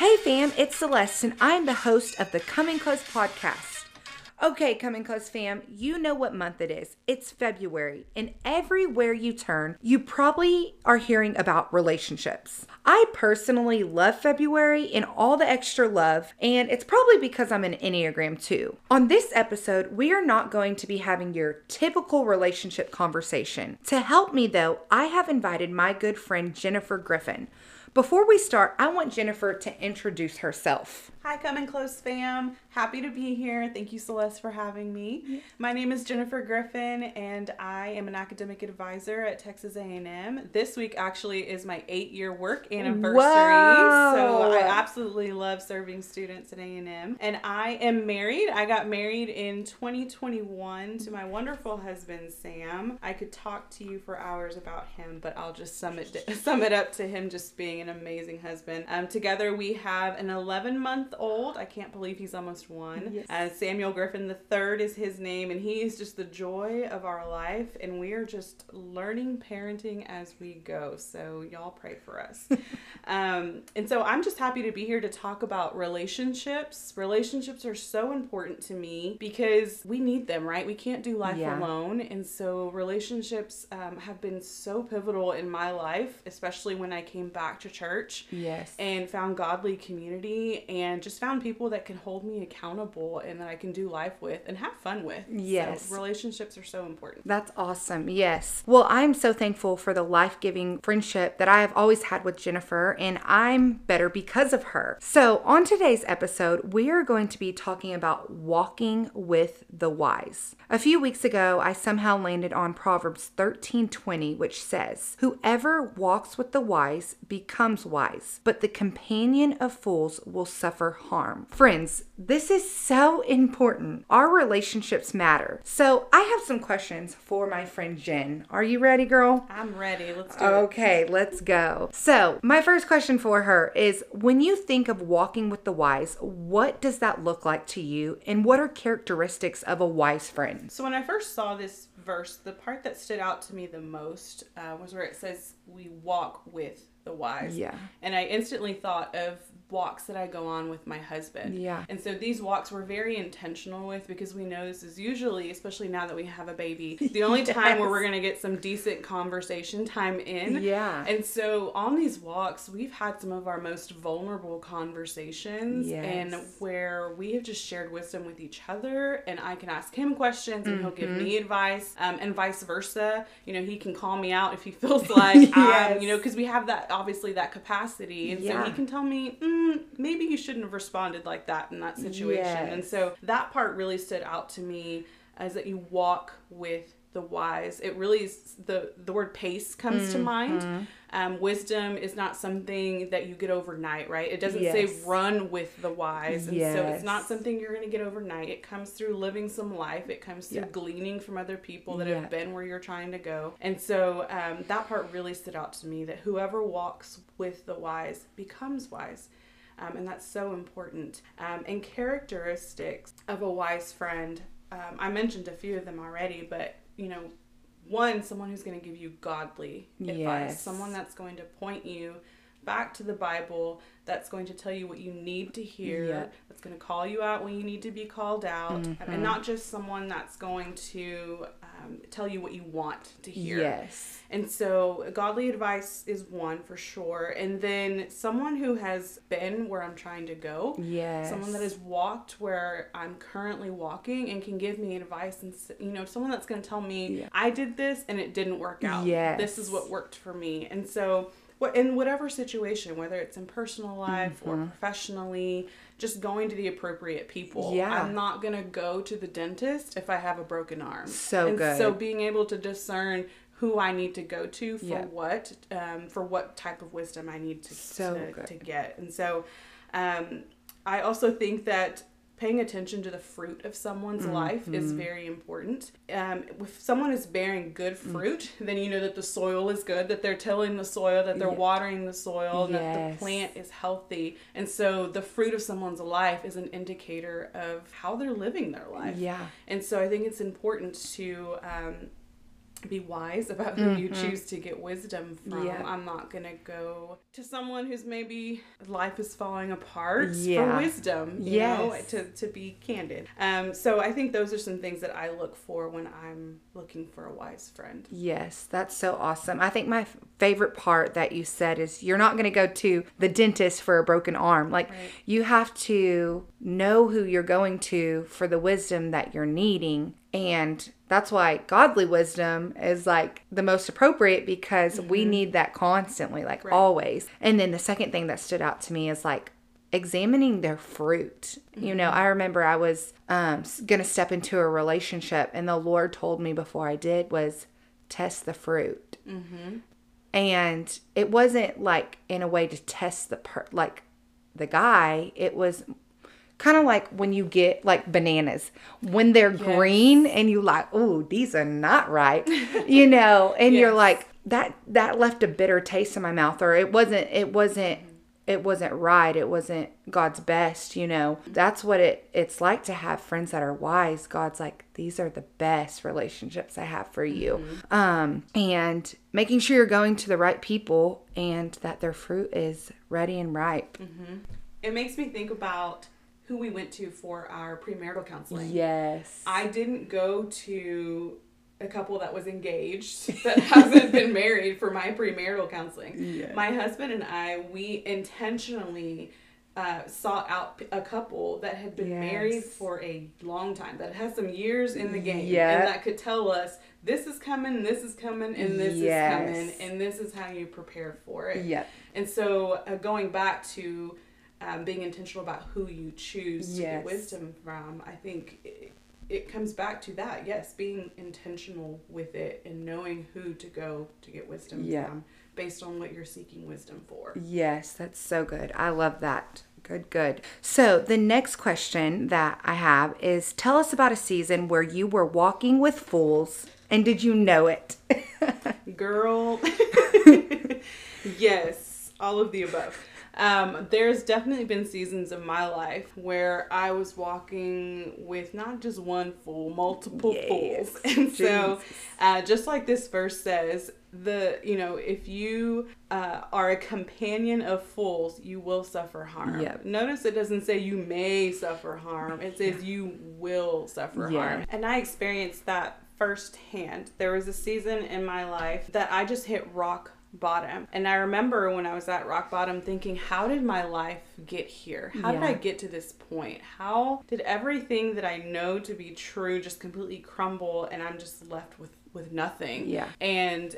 Hey fam, it's Celeste, and I'm the host of the Come In Close podcast. Okay, Come In Close fam, you know what month it is. It's February, and everywhere you turn, you probably are hearing about relationships. I personally love February and all the extra love, and it's probably because I'm an Enneagram two. On this episode, we are not going to be having your typical relationship conversation. To help me, though, I have invited my good friend Jennifer Griffin. Before we start, I want Jennifer to introduce herself. Hi, come Coming Close fam. Happy to be here. Thank you, Celeste, for having me. My name is Jennifer Griffin, and I am an academic advisor at Texas A&M. This week actually is my eight-year work anniversary, Whoa. so I absolutely love serving students at A&M. And I am married. I got married in 2021 to my wonderful husband Sam. I could talk to you for hours about him, but I'll just sum it sum it up to him just being an amazing husband. Um, together we have an 11 month old. I can't believe he's almost one. Yes. Uh, Samuel Griffin the third is his name, and he is just the joy of our life. And we are just learning parenting as we go. So y'all pray for us. um, and so I'm just happy to be here to talk about relationships. Relationships are so important to me because we need them, right? We can't do life Yeah. alone, and so relationships um, have been so pivotal in my life, especially when I came back to church Yes. and found godly community and just found people that can hold me accountable and that I can do life with and have fun with. Yes. So relationships are so important. That's awesome. Yes. Well, I'm so thankful for the life giving friendship that I have always had with Jennifer, and I'm better because of her. So, on today's episode, we are going to be talking about walking with the wise. A few weeks ago, I somehow landed on Proverbs 13:20, which says, "Whoever walks with the wise becomes wise, but the companion of fools will suffer harm." Friends, this is so important. Our relationships matter. So, I have some questions for my friend Jen. Are you ready, girl? I'm ready. Let's do it. Okay, let's go. So, my first question for her is when you think of walking with the wise, what does that look like to you and what are characteristics of a wise friend? So when I first saw this verse, the part that stood out to me the most uh, was where it says, "We walk with the wise." Yeah. And I instantly thought of walks that I go on with my husband. Yeah. And so these walks we're very intentional with because we know this is usually, especially now that we have a baby, the only time where we're going to get some decent conversation time in. Yeah. And so on these walks, we've had some of our most vulnerable conversations and where we have just shared wisdom with each other and I can ask him questions and he'll give Mm-hmm. me advice um, and vice versa. You know, he can call me out if he feels like, Yes. um, you know, because we have that obviously that capacity. And so he can tell me, mm, maybe you shouldn't have responded like that in that situation. And so that part really stood out to me as that you walk with the wise. It really is the the word pace comes to Mm-hmm. mind. Um, wisdom is not something that you get overnight, right? It doesn't say run with the wise, and so it's not something you're going to get overnight. It comes through living some life. It comes through Yeah. gleaning from other people that Yeah. have been where you're trying to go. And so um, that part really stood out to me that whoever walks with the wise becomes wise. Um, and that's so important. Um, and characteristics of a wise friend, um, I mentioned a few of them already, but you know, one, someone who's going to give you godly advice, Yes. someone that's going to point you back to the Bible, that's going to tell you what you need to hear, Yeah. that's going to call you out when you need to be called out, Mm-hmm. and not just someone that's going to um, tell you what you want to hear. Yes. And so, godly advice is one for sure. And then someone who has been where I'm trying to go. Yes. Someone that has walked where I'm currently walking and can give me advice. And, you know, someone that's going to tell me, Yeah. I did this and it didn't work out. Yes. This is what worked for me. And so, what in whatever situation, whether it's in personal life or Mm-hmm. professionally, just going to the appropriate people. Yeah. I'm not going to go to the dentist if I have a broken arm. So and good. So being able to discern who I need to go to for Yeah. what, um, for what type of wisdom I need to So to, to get. And so, um, I also think that paying attention to the fruit of someone's Mm-hmm. life is very important. Um, if someone is bearing good Mm. fruit, then you know that the soil is good, that they're tilling the soil, that they're Yeah. watering the soil, and that the plant is healthy. And so the fruit of someone's life is an indicator of how they're living their life. Yeah. And so I think it's important to um, be wise about who you choose to get wisdom from. Mm-hmm. Yeah. I'm not going to go to someone who's maybe life is falling apart Yeah. for wisdom, you know, to, to be candid. Um, so I think those are some things that I look for when I'm looking for a wise friend. Yes, that's so awesome. I think my f- favorite part that you said is you're not going to go to the dentist for a broken arm. Like, Right. you have to know who you're going to for the wisdom that you're needing. And that's why godly wisdom is like the most appropriate because we mm-hmm. need that constantly, like Right. always. And then the second thing that stood out to me is like, examining their fruit. You know, mm-hmm. I remember I was um, going to step into a relationship, and the Lord told me before I did was test the fruit. Mm-hmm. And it wasn't like in a way to test the per like the guy. It was kind of like when you get like bananas. When they're green and you like, oh, these are not right, you know, and you're like that that left a bitter taste in my mouth, or it wasn't it wasn't it wasn't right it wasn't god's best you know? That's what it it's like to have friends that are wise. God's like these are the best relationships i have for you. Um and making sure you're going to the right people and that their fruit is ready and ripe. Mm-hmm. It makes me think about who we went to for our premarital counseling. yes I didn't go to a couple that was engaged that hasn't been married for my premarital counseling. Yes. My husband and I, we intentionally uh, sought out a couple that had been married for a long time, that has some years in the game, Yeah. and that could tell us this is coming, this is coming, and this Yes. is coming, and this is how you prepare for it. Yeah. And so, uh, going back to um, being intentional about who you choose to Yes. get wisdom from, I think it, it comes back to that. Yes, being intentional with it and knowing who to go to get wisdom Yeah. from based on what you're seeking wisdom for. Yes, that's so good. I love that. Good, good. So, the next question that I have is tell us about a season where you were walking with fools and did you know it? Girl, yes, all of the above. Um, there's definitely been seasons of my life where I was walking with not just one fool, multiple Yes. fools. And so, uh, just like this verse says, the you know if you uh, are a companion of fools, you will suffer harm. Yep. Notice it doesn't say you may suffer harm; it says you will suffer Yeah. harm. And I experienced that firsthand. There was a season in my life that I just hit rock bottom. And I remember when I was at rock bottom thinking, how did my life get here? How did I get to this point? How did everything that I know to be true just completely crumble and I'm just left with with nothing? Yeah. And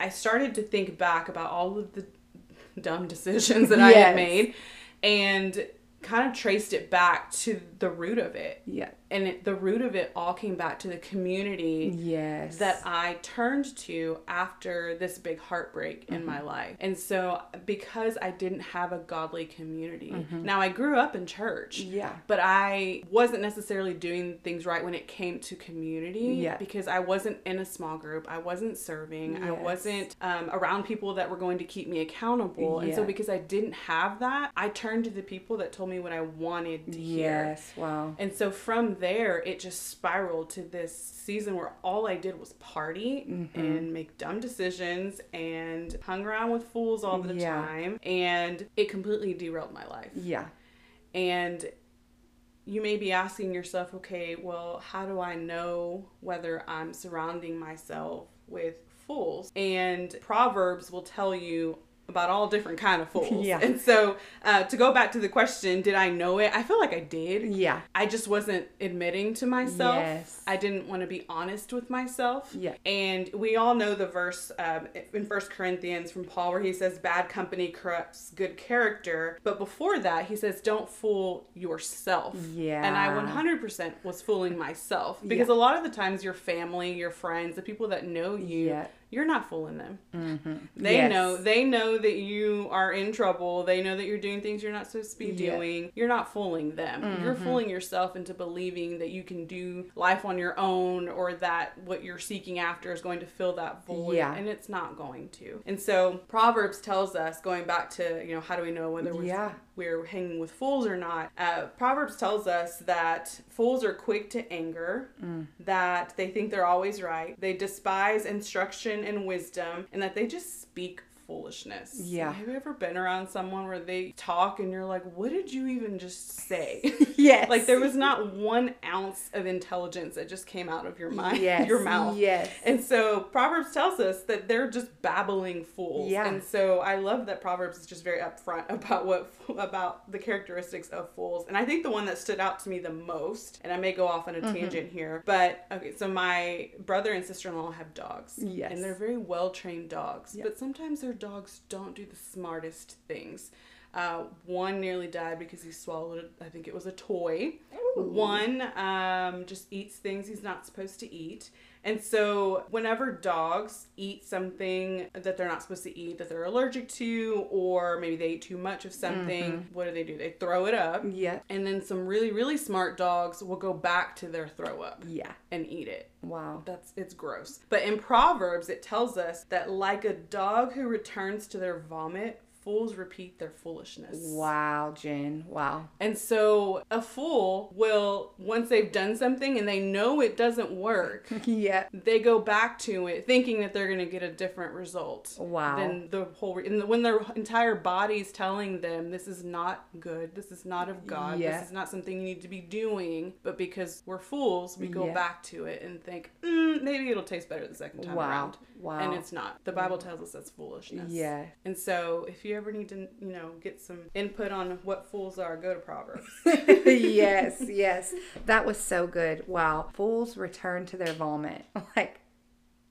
I started to think back about all of the dumb decisions that I had made and kind of traced it back to the root of it. Yeah. And it, the root of it all came back to the community Yes. that I turned to after this big heartbreak in Mm-hmm. my life. And so, because I didn't have a godly community, Mm-hmm. now I grew up in church. Yeah. But I wasn't necessarily doing things right when it came to community Yeah. because I wasn't in a small group. I wasn't serving. I wasn't um, around people that were going to keep me accountable. And so, because I didn't have that, I turned to the people that told me what I wanted to hear. Yes. Wow. And so from there, it just spiraled to this season where all I did was party Mm-hmm. and make dumb decisions and hung around with fools all the Yeah. time. And it completely derailed my life. Yeah. And you may be asking yourself, okay, well, how do I know whether I'm surrounding myself with fools? And Proverbs will tell you about all different kind of fools. Yeah. And so uh, to go back to the question, did I know it? I feel like I did. Yeah. I just wasn't admitting to myself. Yes. I didn't want to be honest with myself. Yeah. And we all know the verse um, in First Corinthians from Paul where he says, "Bad company corrupts good character." But before that, he says, "Don't fool yourself." Yeah. And I 100% was fooling myself because a lot of the times your family, your friends, the people that know you, Yeah. You're not fooling them. Mm-hmm. They Yes. know they know that you are in trouble. They know that you're doing things you're not supposed to be Yeah. Mm-hmm. doing. You're not fooling them. You're fooling yourself into believing that you can do life on your own or that what you're seeking after is going to fill that void Yeah. and it's not going to. And so Proverbs tells us going back to, you know, how do we know whether we're Yeah. we're hanging with fools or not. Uh, Proverbs tells us that fools are quick to anger, Mm. that they think they're always right, they despise instruction and wisdom, and that they just speak foolishness. Yeah. Have you ever been around someone where they talk and you're like, what did you even just say? Yes. like there was not one ounce of intelligence that just came out of your mind, Yes. your mouth. Yes. And so Proverbs tells us that they're just babbling fools. Yeah. And so I love that Proverbs is just very upfront about what about the characteristics of fools. And I think the one that stood out to me the most, and I may go off on a Mm-hmm. tangent here, but okay, so my brother and sister-in-law have dogs. Yes. And they're very well-trained dogs. Yeah. But sometimes their dogs don't do the smartest things. Uh, one nearly died because he swallowed, I think it was a toy. One um, just eats things he's not supposed to eat. And so, whenever dogs eat something that they're not supposed to eat, that they're allergic to, or maybe they eat too much of something, mm-hmm. what do they do? They throw it up. Yeah. And then some really, really smart dogs will go back to their throw up Yeah. and eat it. Wow. That's it's gross. But in Proverbs it tells us that like a dog who returns to their vomit, fools repeat their foolishness. Wow, Jen. Wow. And so a fool will once they've done something and they know it doesn't work, Yeah. they go back to it thinking that they're going to get a different result. Wow. Than the whole re- and the, when their entire body's telling them this is not good, this is not of God, Yeah. this is not something you need to be doing, but because we're fools, we go Yeah. back to it and think mm, maybe it'll taste better the second time Wow. around. Wow. And it's not. The Bible tells us that's foolishness. Yeah. And so if you ever need to, you know, get some input on what fools are, go to Proverbs. yes, yes. That was so good. Wow. Fools return to their vomit. Like,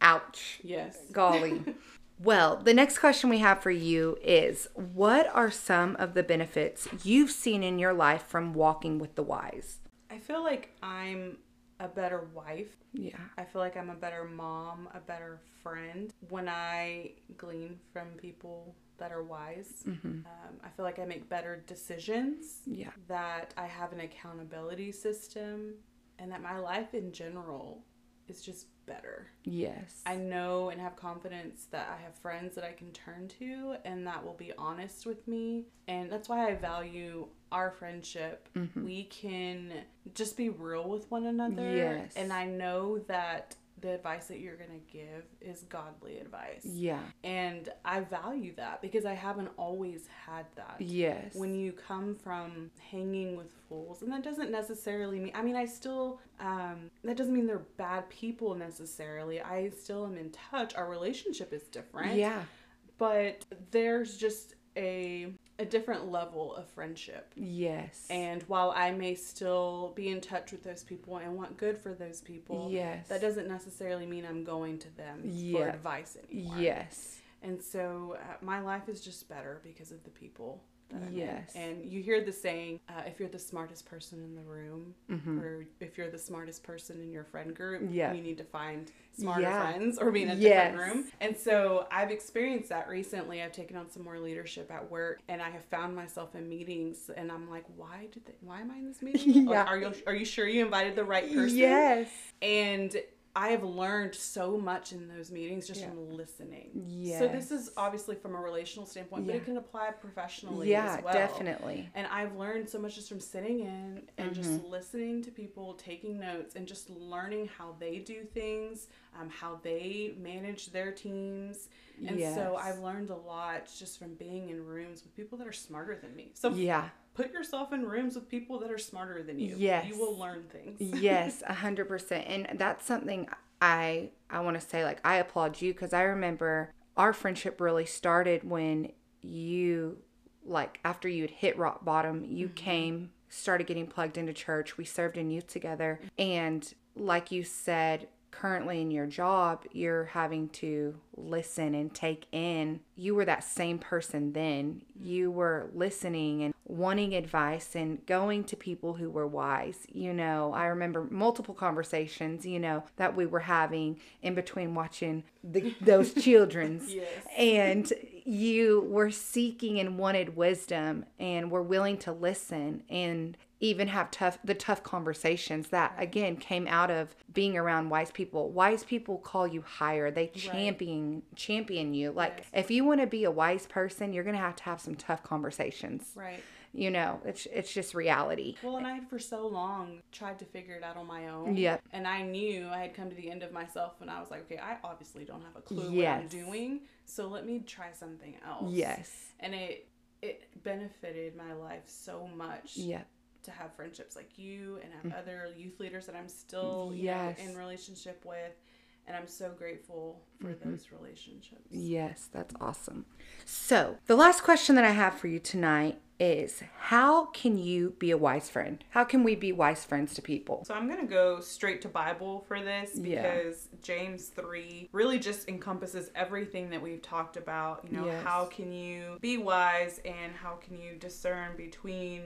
ouch. yes. Golly. well, the next question we have for you is What are some of the benefits you've seen in your life from walking with the wise? I feel like I'm a better wife Yeah. I feel like I'm a better mom, a better friend when I glean from people that are wise. Um, I feel like I make better decisions, Yeah. that I have an accountability system, and that my life in general is just better. Yes. I know and have confidence that I have friends that I can turn to and that will be honest with me. And that's why I value our friendship. We can just be real with one another. Yes. And I know that the advice that you're going to give is godly advice. yeah. And I value that because I haven't always had that Yes. when you come from hanging with fools and that doesn't necessarily mean i mean i still um, that doesn't mean they're bad people necessarily i still am in touch our relationship is different yeah. but there's just a a different level of friendship Yes. and while i may still be in touch with those people and want good for those people Yes. that doesn't necessarily mean i'm going to them for advice anymore yes. and so uh, my life is just better because of the people that. Yes. And you hear the saying, uh, if you're the smartest person in the room, or if you're the smartest person in your friend group, Mm-hmm. Yeah. you need to find smarter Yeah. friends or be in a Yes. different room. And so I've experienced that recently. I've taken on some more leadership at work, and I have found myself in meetings, and I'm like, why did they? Why am I in this meeting? Yeah. Like, are you are you sure you invited the right person? Yes. And I have learned so much in those meetings just Yeah. from listening. Yeah. So this is obviously from a relational standpoint, but it can apply professionally Yeah, as well. definitely. And I've learned so much just from sitting in and just Mm-hmm. listening to people, taking notes, and just learning how they do things, um, how they manage their teams. And so I've learned a lot just from being in rooms with people that are smarter than me. So Yeah. Put yourself in rooms with people that are smarter than you. Yes. You will learn things. yes, a hundred percent. And that's something I I want to say. Like I applaud you because I remember our friendship really started when you like after you had hit rock bottom. You mm-hmm. came, started getting plugged into church. We served in youth together, and like you said. Currently in your job, you're having to listen and take in. You were that same person then. You were listening and wanting advice and going to people who were wise. You know, I remember multiple conversations, you know, that we were having in between watching the, those children's. Yes. And you were seeking and wanted wisdom and were willing to listen and even have tough the tough conversations that again came out of being around wise people wise people call you higher they champion champion you like Yes. if you want to be a wise person you're gonna have to have some tough conversations Right. you know it's it's just reality Well, and I had for so long tried to figure it out on my own. Yep. And I knew I had come to the end of myself and I was like, okay, I obviously don't have a clue what I'm Yes. doing. So let me try something else. yes And it it benefited my life so much yeah to have friendships like you and have other youth leaders that I'm still you know. In relationship with. And I'm so grateful for Mm-hmm. those relationships. Yes, that's awesome. So, the last question that I have for you tonight is how can you be a wise friend? How can we be wise friends to people? So I'm going to go straight to Bible for this Yeah. because James 3 really just encompasses everything that we've talked about. You know, Yes. how can you be wise and how can you discern between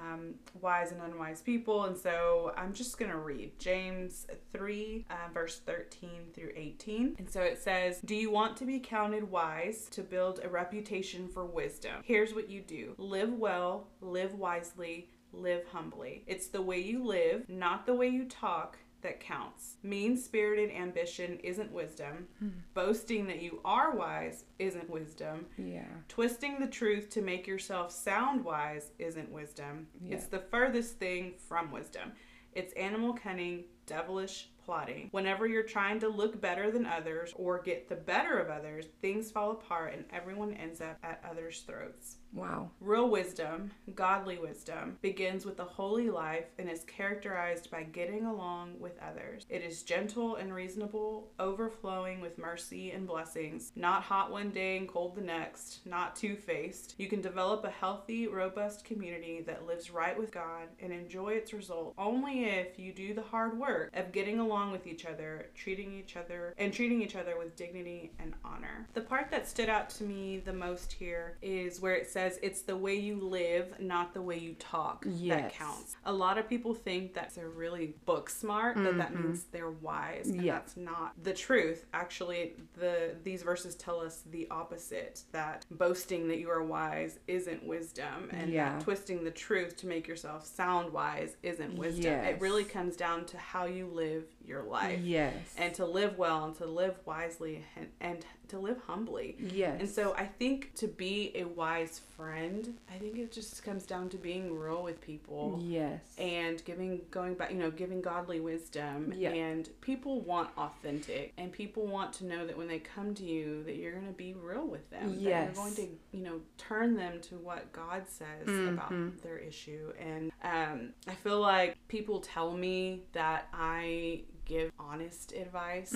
um, wise and unwise people? And so I'm just going to read James 3, uh, verse 13 through 18. And so it says, Do you want to be counted wise to build a reputation for wisdom? Here's what you do live well, live wisely live humbly. It's the way you live, not the way you talk, that counts. Mean spirited ambition isn't wisdom. Hmm. Boasting that you are wise isn't wisdom. Yeah. Twisting the truth to make yourself sound wise isn't wisdom. Yeah. It's the furthest thing from wisdom. It's animal cunning, devilish plotting. Whenever you're trying to look better than others or get the better of others, things fall apart and everyone ends up at others' throats. Wow. Real wisdom, godly wisdom, begins with a holy life and is characterized by getting along with others. It is gentle and reasonable, overflowing with mercy and blessings, not hot one day and cold the next, not two faced. You can develop a healthy, robust community that lives right with God and enjoy its result only if you do the hard work of getting along with each other, treating each other, and treating each other with dignity and honor. The part that stood out to me the most here is where it says it's the way you live, not the way you talk that counts. A lot of people think that they're really book smart, that that means they're wise, and Mm-hmm. Yeah. that's not the truth. Actually, the these verses tell us the opposite that boasting that you are wise isn't wisdom, and Yeah. twisting the truth to make yourself sound wise isn't wisdom. It really comes down to how you live your life. Yes. And to live well and to live wisely and, and to live humbly. yes. And so I think to be a wise friend, I think it just comes down to being real with people yes. and giving going back, you know, giving godly wisdom. Yeah. And people want authentic and people want to know that when they come to you that you're going to be real with them. That Yes. you're going to, you know, turn them to what God says Mm-hmm. about their issue. And um, I feel like people tell me that I give honest advice.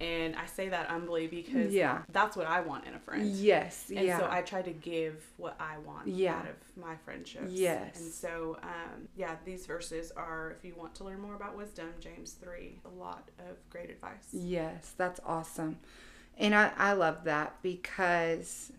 And I say that humbly because. Yeah. that's what I want in a friend. yes. And yeah. so I try to give what I want Yeah. out of my friendships. Yes. And so, um, yeah, these verses are, if you want to learn more about wisdom, James 3, a lot of great advice. Yes, that's awesome. And I, I love that because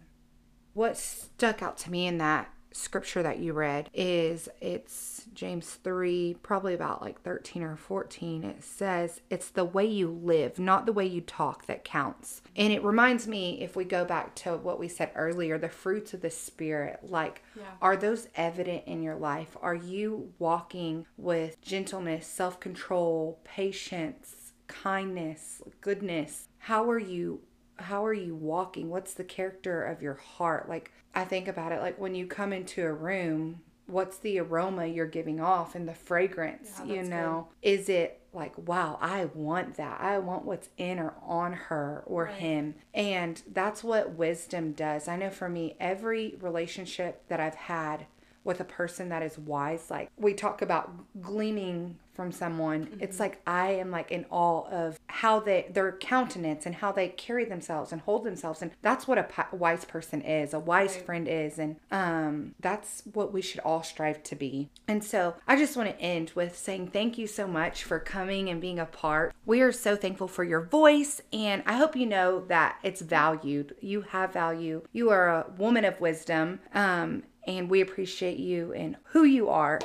what stuck out to me in that scripture that you read is it's James 3, probably about like 13 or 14. It says, It's the way you live, not the way you talk, that counts. And it reminds me, if we go back to what we said earlier, the fruits of the Spirit, like, Yeah. are those evident in your life? Are you walking with gentleness, self control, patience, kindness, goodness? How are you? How are you walking? What's the character of your heart? Like, I think about it like when you come into a room, what's the aroma you're giving off and the fragrance, Yeah, you know? Is it like, wow, I want that. I want what's in or on her or Right. him. And that's what wisdom does. I know for me, every relationship that I've had with a person that is wise. Like we talk about gleaming from someone mm-hmm. it's like i am like in awe of how they their countenance and how they carry themselves and hold themselves and that's what a p- wise person is a wise right. friend is and um that's what we should all strive to be and so i just want to end with saying thank you so much for coming and being a part we are so thankful for your voice and i hope you know that it's valued you have value you are a woman of wisdom um and we appreciate you and who you are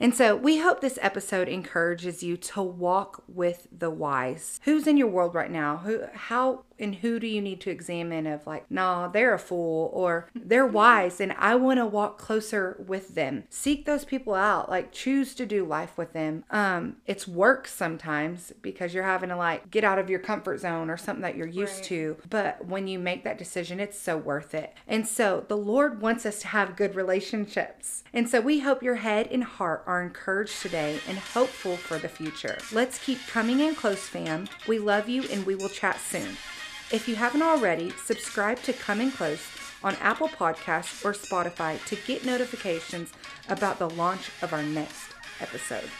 and so we hope this episode encourages you to walk with the wise. Who's in your world right now? Who how and who do you need to examine of like, nah, they're a fool or they're wise and I want to walk closer with them. Seek those people out. Like choose to do life with them. Um, it's work sometimes because you're having to like get out of your comfort zone or something that you're used right. to. But when you make that decision, it's so worth it. And so the Lord wants us to have good relationships. And so we hope your head and heart are encouraged today and hopeful for the future. Let's keep coming in close, fam. We love you and we will chat soon. If you haven't already, subscribe to Come In Close on Apple Podcasts or Spotify to get notifications about the launch of our next episode.